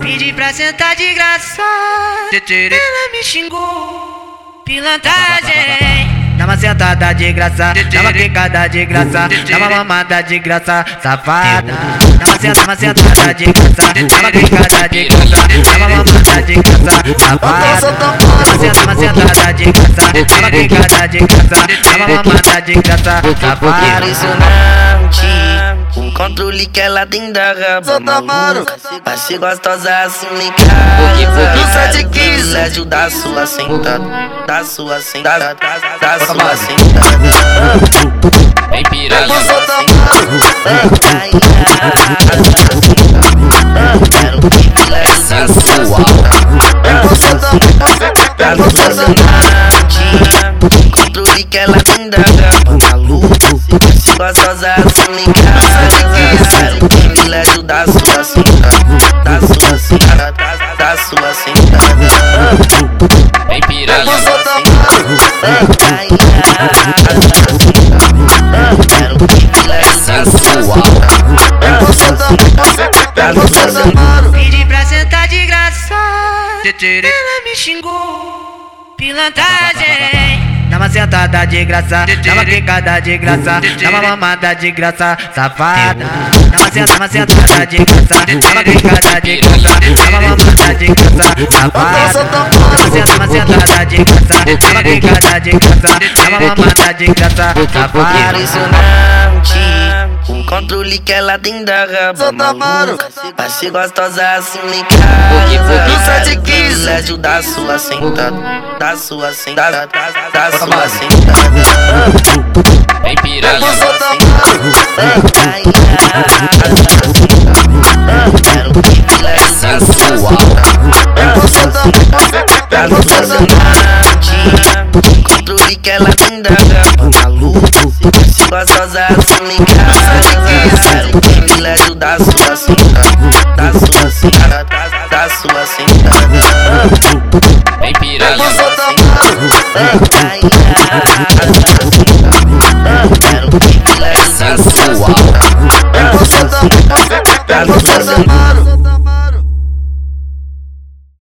Pedi pra sentar de graça, ela me xingou. Pilantagem. Dá uma sentada de graça, dá uma quicada de graça, dá uma mamada de graça, safada. Dá uma sentada, sentada de graça, dá uma quicada de graça, dá uma mamada de graça, safada. Dá uma sentada de graça, dá uma quicada de graça, dá uma mamada de graça, safada. O controle que ela tem da raba maluca Mas se gostosa assim em casa Do 715 Privilégio da sua sentada Da sua sentada Da sua sentada Vem piranha, Quero privilégio da sua sentada Controle que ela tem da raba maluca Se gostosa assim em casa Quero privilégio da sua sentada Da sua sentada Da sua sentada vem piranha, Quero privilégio da sua Pedi pra sentar de graça, ela me xingou. Pilantagem. Dá uma sentada de graça, uma quicada de graça, uma mamada de graça, safada. Uma sentada, sentada de graça, uma quicada de graça, uma mamada de graça, safada. Uma sentada, sentada de graça, uma quicada de graça, uma mamada de graça, safada. Controle que ela tem da raba maluca Mas se gostosa assim em casa Do 715 Privilégio da sua sentada Da sua sentada Da sua sentada. vem piranha, Quero privilégio da sua Controle que ela tem da raba maluca Se gostosa assim casa Quero privilégio da sua sentada Da sua sentada Da sua sentada vem piranha, Quero privilégio da sua